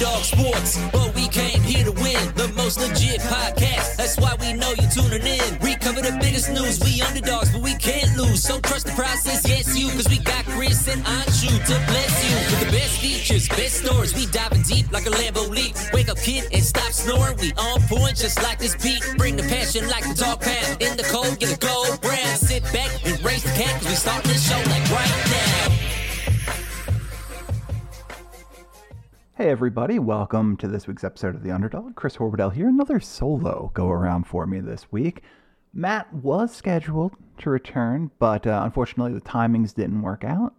Underdog Sports, but we came here to win. The most legit podcast. That's why we know you're tuning in. We cover the biggest news. We underdogs, but we can't lose. So trust the process, yes, you. Cause we got Chris and Anshu to bless you. With the best features, best stories. We diving deep like a Lambo leap. Wake up, kid, and stop snoring. We on point just like this beat. Bring the passion like the talk pound. In the cold, get a gold brand. Sit back and raise the cat. Cause we start this show like right now. Hey everybody, welcome to this week's episode of The Underdog. Chris Horwedel here. Another solo go around for me this week. Matt was scheduled to return, but uh, unfortunately the timings didn't work out.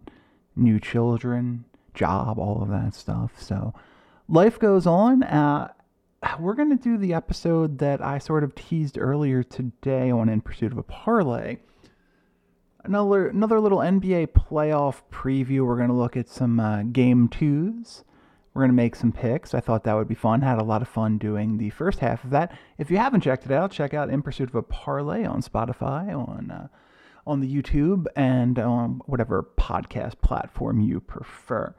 New children, job, all of that stuff. So life goes on. Uh, we're going to do the episode that I sort of teased earlier today on In Pursuit of a Parlay. Another another little NBA playoff preview. We're going to look at some uh, game twos. We're going to make some picks. I thought that would be fun. Had a lot of fun doing the first half of that. If you haven't checked it out, check out In Pursuit of a Parlay on Spotify, on uh, on the YouTube, and on whatever podcast platform you prefer.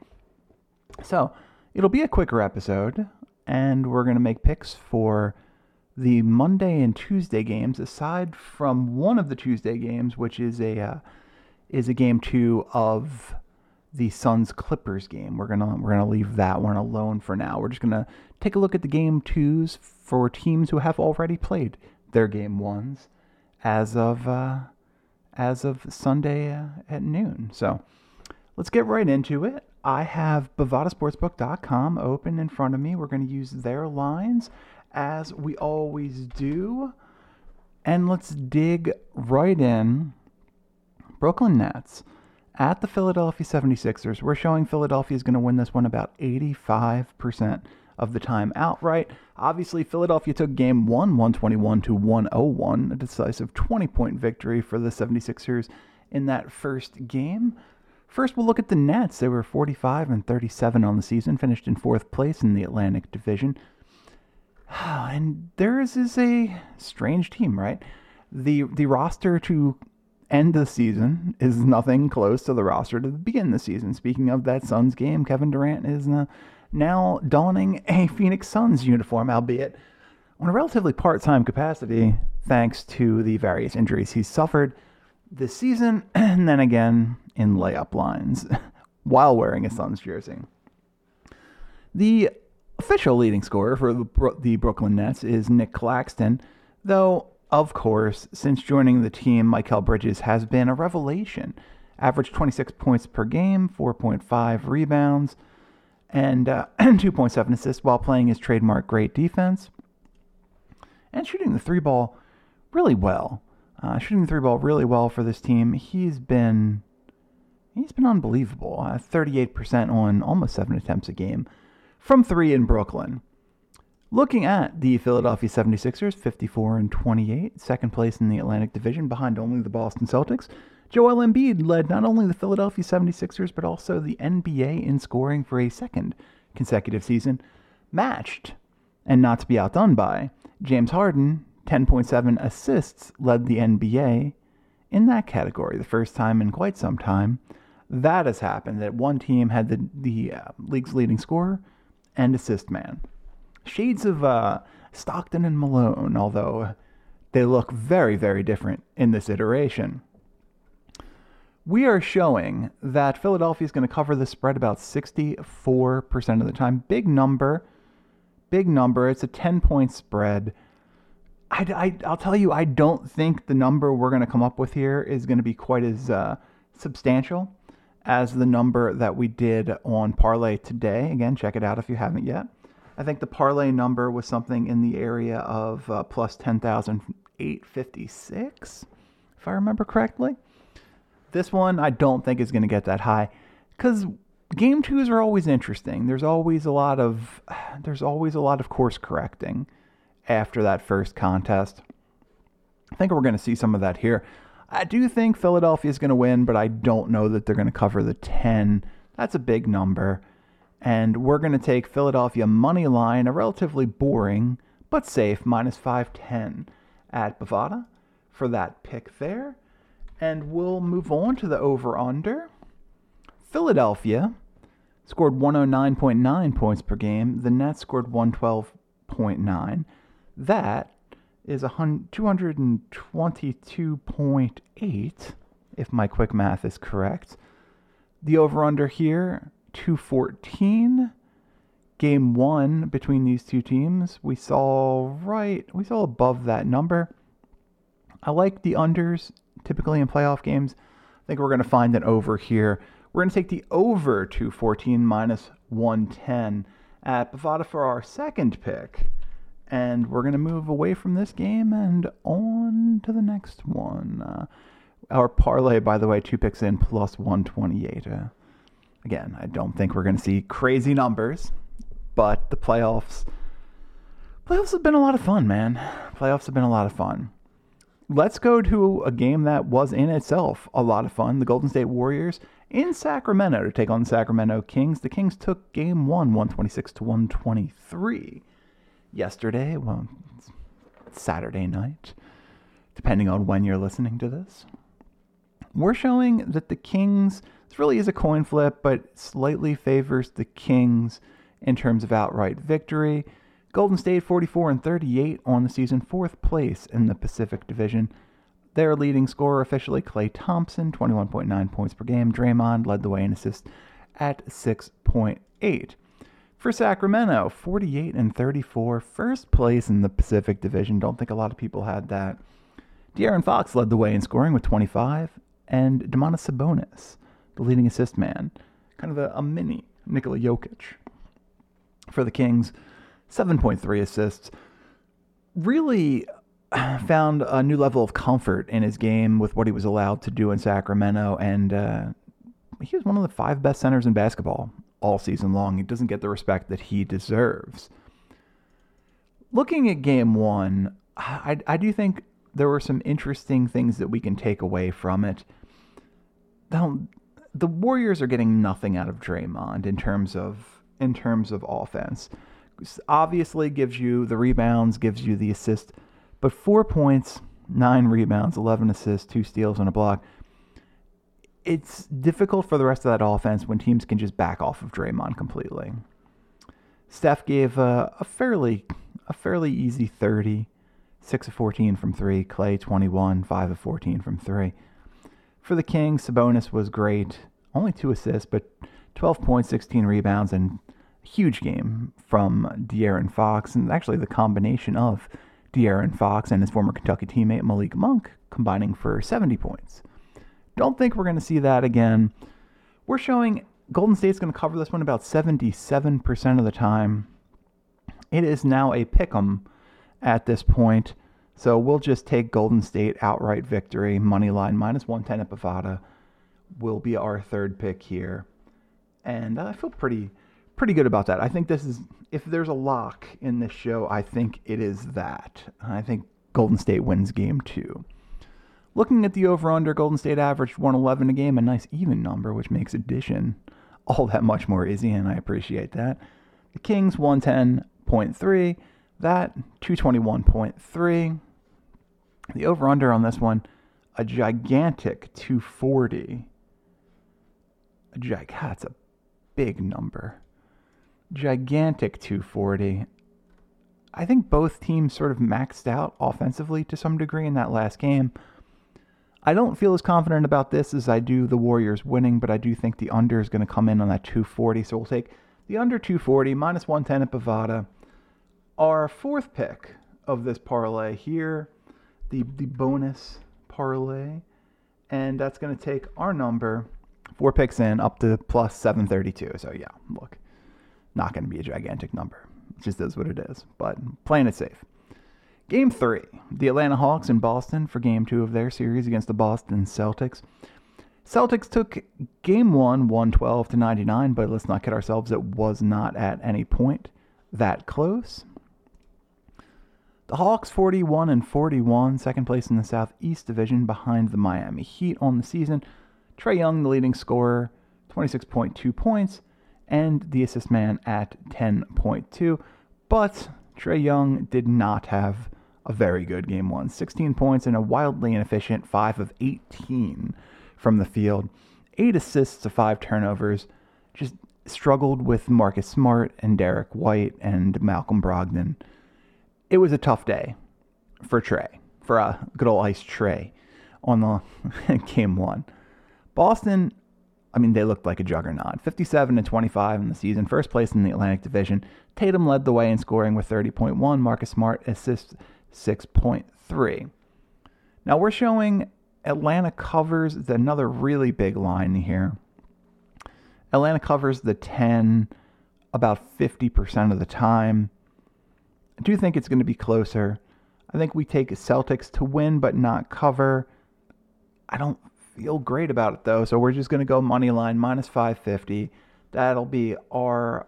So it'll be a quicker episode, and we're going to make picks for the Monday and Tuesday games. Aside from one of the Tuesday games, which is a uh, is a game two of the Suns Clippers game. We're gonna we're gonna leave that one alone for now. We're just gonna take a look at the game twos for teams who have already played their game ones as of uh, as of Sunday uh, at noon. So let's get right into it. I have BovadaSportsbook.com open in front of me. We're to use their lines as we always do. And let's dig right in. Brooklyn Nets at the Philadelphia 76ers. We're showing Philadelphia is going to win this one about 85% of the time outright. Obviously, Philadelphia took game one, 121 to 101, a decisive 20 point victory for the 76ers in that first game. First, we'll look at the Nets. They were 45 and 37 on the season, finished in fourth place in the Atlantic Division. And theirs is a strange team, right? The the roster to end the season is nothing close to the roster to begin the season. Speaking of that Suns game, Kevin Durant is uh, now donning a Phoenix Suns uniform, albeit on a relatively part time capacity, thanks to the various injuries he's suffered this season, and then again in layup lines while wearing a Suns jersey. The official leading scorer for the, the Brooklyn Nets is Nic Claxton, though of course, since joining the team, Mikal Bridges has been a revelation. Averaged 26 points per game, 4.5 rebounds, and uh, 2.7 assists while playing his trademark great defense. And shooting the three ball really well. Uh, shooting the three ball really well for this team. He's been he's been unbelievable. Uh, 38% on almost seven attempts a game from three in Brooklyn. Looking at the Philadelphia 76ers, 54 and 28, second place in the Atlantic Division behind only the Boston Celtics. Joel Embiid led not only the Philadelphia 76ers but also the NBA in scoring for a second consecutive season, matched and not to be outdone by James Harden, 10.7 assists led the NBA in that category, the first time in quite some time that has happened that one team had the the uh, league's leading scorer and assist man shades of uh, Stockton and Malone, although they look very, very different in this iteration. We are showing that Philadelphia is going to cover the spread about 64% of the time. Big number. Big number. It's a 10 point spread. I, will tell you, I don't think the number we're going to come up with here is going to be quite as uh, substantial as the number that we did on Parlay today. Again, check it out if you haven't yet. I think the parlay number was something in the area of uh, plus 10,856, if I remember correctly. This one I don't think is going to get that high because game twos are always interesting. There's always a lot of there's always a lot of course correcting after that first contest. I think we're going to see some of that here. I do think Philadelphia is going to win, but I don't know that they're going to cover the 10. That's a big number. And we're going to take Philadelphia money line, a relatively boring but safe minus 510 at Bovada for that pick there. And we'll move on to the over under. Philadelphia scored 109.9 points per game. The Nets scored 112.9. That is 222.8, if my quick math is correct. The over under here, 214. Game one between these two teams, we saw right, we saw above that number. I like the unders typically in playoff games. I think we're going to find an over here. We're going to take the over 214 minus 110 at Bovada for our second pick. And we're going to move away from this game and on to the next one. Uh, our parlay, by the way, two picks in plus 128. Uh, again, I don't think we're going to see crazy numbers, but the playoffs. Playoffs have been a lot of fun, man. Playoffs have been a lot of fun. Let's go to a game that was in itself a lot of fun. The Golden State Warriors in Sacramento to take on the Sacramento Kings. The Kings took game one, 126 to 123 yesterday. Well, Saturday night, depending on when you're listening to this. We're showing that the Kings, this really is a coin flip, but slightly favors the Kings in terms of outright victory. Golden State 44 and 38 on the season, fourth place in the Pacific Division. Their leading scorer officially Klay Thompson, 21.9 points per game. Draymond led the way in assists at 6.8. For Sacramento, 48 and 34, first place in the Pacific Division. Don't think a lot of people had that. De'Aaron Fox led the way in scoring with 25, and Domantas Sabonis, the leading assist man, kind of a, a mini Nikola Jokic. For the Kings, 7.3 assists. Really found a new level of comfort in his game with what he was allowed to do in Sacramento, and uh, he was one of the five best centers in basketball all season long. He doesn't get the respect that he deserves. Looking at game one, I, I do think there were some interesting things that we can take away from it. The Warriors are getting nothing out of Draymond in terms of in terms of offense. Obviously, gives you the rebounds, gives you the assist, but four points, nine rebounds, eleven assists, two steals, and a block it's difficult for the rest of that offense when teams can just back off of Draymond completely. Steph gave a, a fairly a fairly easy 30, 6 of 14 from 3, Klay 21, 5 of 14 from 3. For the Kings, Sabonis was great, only 2 assists, but 12 points, 16 rebounds and huge game from De'Aaron Fox and actually the combination of De'Aaron Fox and his former Kentucky teammate Malik Monk combining for 70 points. Don't think we're going to see that again. We're showing Golden State's going to cover this one about 77% of the time. It is now a pick 'em at this point. So we'll just take Golden State outright victory, money line minus 110 at Bovada will be our third pick here. And I feel pretty pretty good about that. I think this is if there's a lock in this show, I think it is that. I think Golden State wins game 2. Looking at the over under, Golden State averaged 111 a game, a nice even number, which makes addition all that much more easy, and I appreciate that. The Kings 110.3, that 221.3. The over under on this one, a gigantic 240. A gig, that's a big number. Gigantic 240. I think both teams sort of maxed out offensively to some degree in that last game. I don't feel as confident about this as I do the Warriors winning, but I do think the under is going to come in on that 240. So we'll take the under 240 minus 110 at Bovada. Our fourth pick of this parlay here, the the bonus parlay, and that's going to take our number four picks in up to plus 732. So yeah, look, not going to be a gigantic number. It just is what it is, but playing it safe. Game three, the Atlanta Hawks in Boston for game two of their series against the Boston Celtics. Celtics took game one, 112 to 99, but let's not kid ourselves, it was not at any point that close. The Hawks 41 and 41, second place in the Southeast Division behind the Miami Heat on the season. Trae Young, the leading scorer, 26.2 points, and the assist man at 10.2. But Trae Young did not have a very good game one 16 points and a wildly inefficient 5 of 18 from the field, 8 assists to 5 turnovers. Just struggled with Marcus Smart and Derrick White and Malcolm Brogdon. It was a tough day for Trae, for a good old ice Trae on the game one. Boston, I mean, they looked like a juggernaut. 57 and 25 in the season, first place in the Atlantic Division. Tatum led the way in scoring with 30.1. Marcus Smart assists 6.3. Now we're showing Atlanta covers another really big line here. Atlanta covers the 10 about 50% of the time. I do think it's going to be closer. I think we take Celtics to win but not cover. I don't feel great about it though, so we're just going to go money line minus 550. That'll be our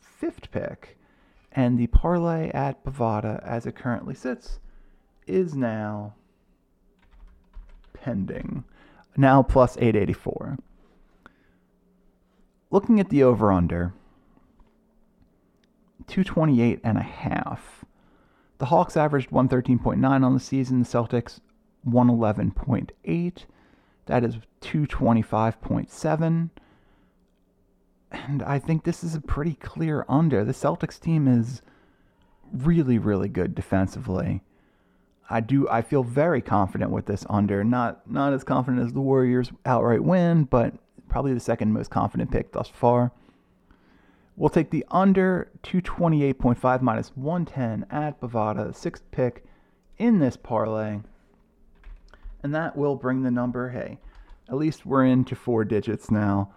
fifth pick. And the parlay at Bovada, as it currently sits, is now pending. Now plus 884. Looking at the over under, 228 and a half. The Hawks averaged 113.9 on the season, the Celtics 111.8. That is 225.7. And I think this is a pretty clear under. The Celtics team is really, really good defensively. I do I feel very confident with this under. Not not as confident as the Warriors outright win, but probably the second most confident pick thus far. We'll take the under 228.5 minus 110 at Bovada, sixth pick in this parlay. And that will bring the number, hey, at least we're into four digits now,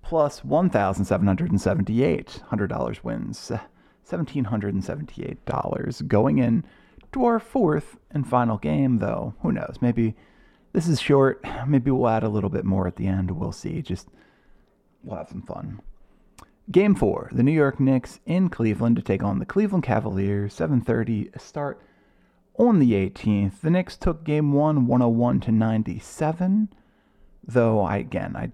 plus $1,778. $100 wins, $1,778 going in to our fourth and final game, though. Who knows? Maybe this is short. Maybe we'll add a little bit more at the end. We'll see. Just we'll have some fun. Game four: the New York Knicks in Cleveland to take on the Cleveland Cavaliers. 7:30 start on the 18th. The Knicks took Game one, 101 to 97. Though I again I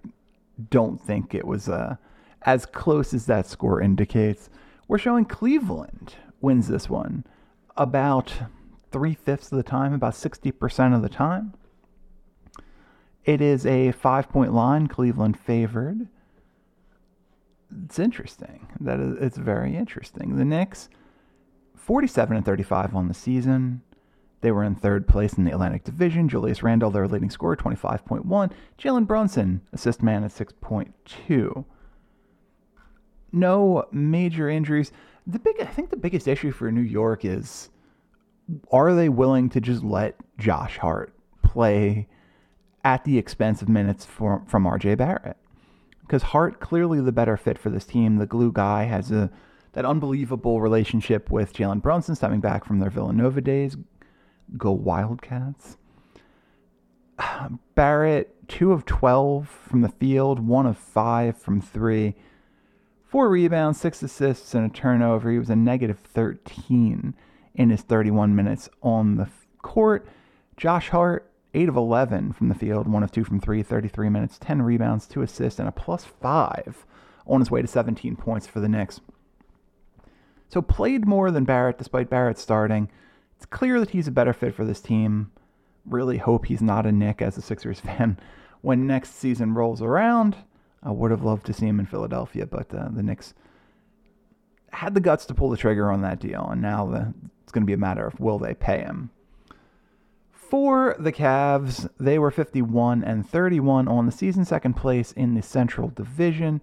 don't think it was uh, as close as that score indicates. We're showing Cleveland wins this one about three fifths of the time, about 60% of the time. It is a five point line, Cleveland favored. It's interesting. That is, it's very interesting. The Knicks, 47 and 35 on the season. They were in third place in the Atlantic Division. Julius Randle, their leading scorer, 25.1. Jalen Brunson, assist man at 6.2. No major injuries. The big, I think, the biggest issue for New York is, are they willing to just let Josh Hart play at the expense of minutes for, from RJ Barrett. Because Hart clearly the better fit for this team. The glue guy has a that unbelievable relationship with Jalen Brunson, stepping back from their Villanova days. Go Wildcats. Barrett, two of 12 from the field, one of five from three. Four rebounds, six assists, and a turnover. He was a negative 13 in his 31 minutes on the court. Josh Hart, 8 of 11 from the field, 1 of 2 from 3, 33 minutes, 10 rebounds, 2 assists, and a plus 5 on his way to 17 points for the Knicks. So played more than Barrett despite Barrett starting. It's clear that he's a better fit for this team. Really hope he's not a Knick as a Sixers fan when next season rolls around. I would have loved to see him in Philadelphia, but uh, the Knicks had the guts to pull the trigger on that deal, and now the, it's going to be a matter of will they pay him. For the Cavs, they were 51 and 31 on the season, second place in the Central Division.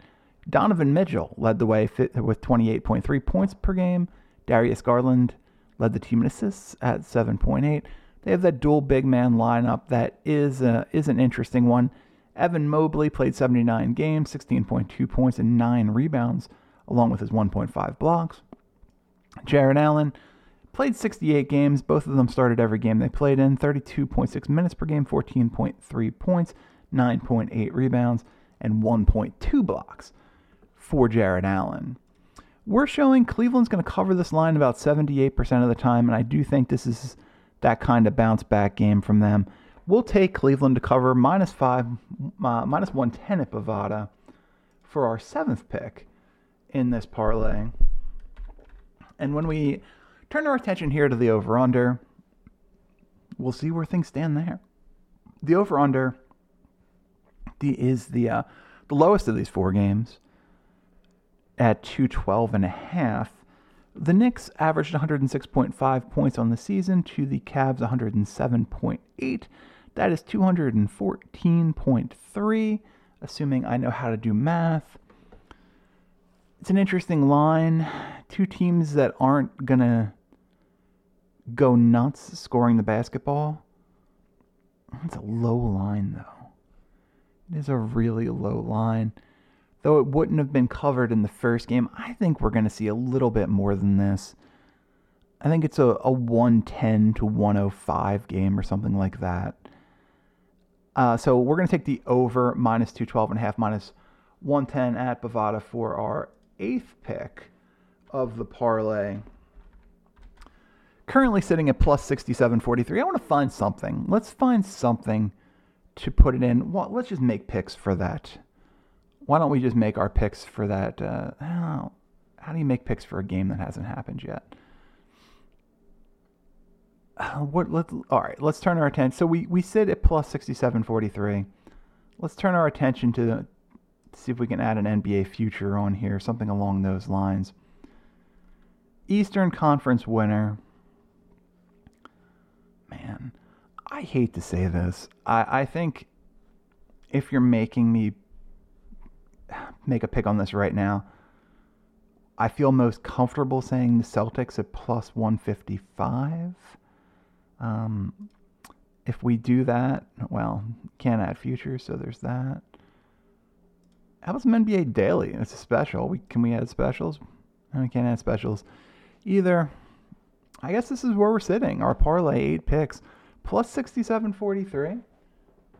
Donovan Mitchell led the way with 28.3 points per game. Darius Garland led the team in assists at 7.8. They have that dual big man lineup that is a, is an interesting one. Evan Mobley played 79 games, 16.2 points and 9 rebounds, along with his 1.5 blocks. Jarrett Allen Played 68 games. Both of them started every game they played in. 32.6 minutes per game, 14.3 points, 9.8 rebounds, and 1.2 blocks for Jarrett Allen. We're showing Cleveland's going to cover this line about 78% of the time, and I do think this is that kind of bounce back game from them. We'll take Cleveland to cover minus five, uh, minus 110 at Bovada for our seventh pick in this parlay. And when we turn our attention here to the over under. We'll see where things stand there. The over under is the uh, the lowest of these four games. at 212 and a half. The Knicks averaged 106.5 points on the season to the Cavs 107.8. That is 214.3, assuming I know how to do math. It's an interesting line. Two teams that aren't going to go nuts scoring the basketball. It's a low line, though. It is a really low line. Though it wouldn't have been covered in the first game, I think we're going to see a little bit more than this. I think it's a, a 110 to 105 game or something like that. Uh, so we're going to take the over minus 212 and a half minus 110 at Bovada for our eighth pick of the parlay. Currently sitting at plus 67.43. I want to find something. Let's find something to put it in. Well, let's just make picks for that. Why don't we just make our picks for that? Uh, how, do you make picks for a game that hasn't happened yet? Uh, what? Let all right. Let's turn our attention. So we we sit at plus 67.43. Let's turn our attention to see if we can add an NBA future on here, something along those lines. Eastern Conference winner. Man, I hate to say this. I, I think if you're making me make a pick on this right now, I feel most comfortable saying the Celtics at plus 155. Um, if we do that, well, can't add futures, so there's that. How about some NBA Daily? It's a special. We, can we add specials? No, we can't add specials. Either, I guess this is where we're sitting. Our parlay, eight picks, plus 67.43.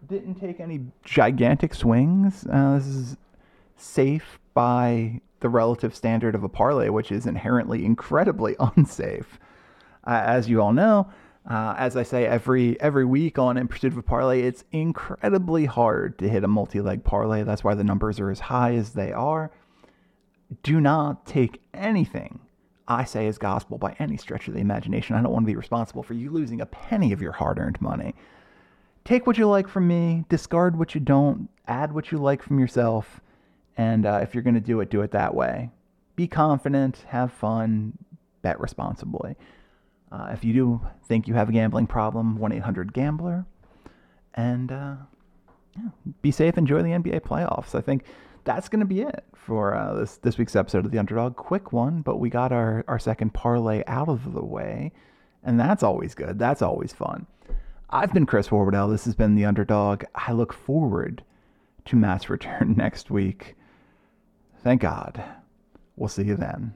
Didn't take any gigantic swings. Uh, this is safe by the relative standard of a parlay, which is inherently incredibly unsafe. Uh, as you all know, uh, as I say every every week on In Pursuit of a Parlay, it's incredibly hard to hit a multi-leg parlay. That's why the numbers are as high as they are. Do not take anything I say is gospel by any stretch of the imagination. I don't want to be responsible for you losing a penny of your hard-earned money. Take what you like from me, discard what you don't, add what you like from yourself, and uh, if you're going to do it, do it that way. Be confident, have fun, bet responsibly. Uh, if you do think you have a gambling problem, 1 800 Gambler. And uh, yeah, be safe, enjoy the NBA playoffs. I think that's going to be it for uh, this, this week's episode of The Underdog. Quick one, but we got our, our second parlay out of the way. And that's always good. That's always fun. I've been Chris Horwedel. This has been The Underdog. I look forward to Matt's return next week. Thank God. We'll see you then.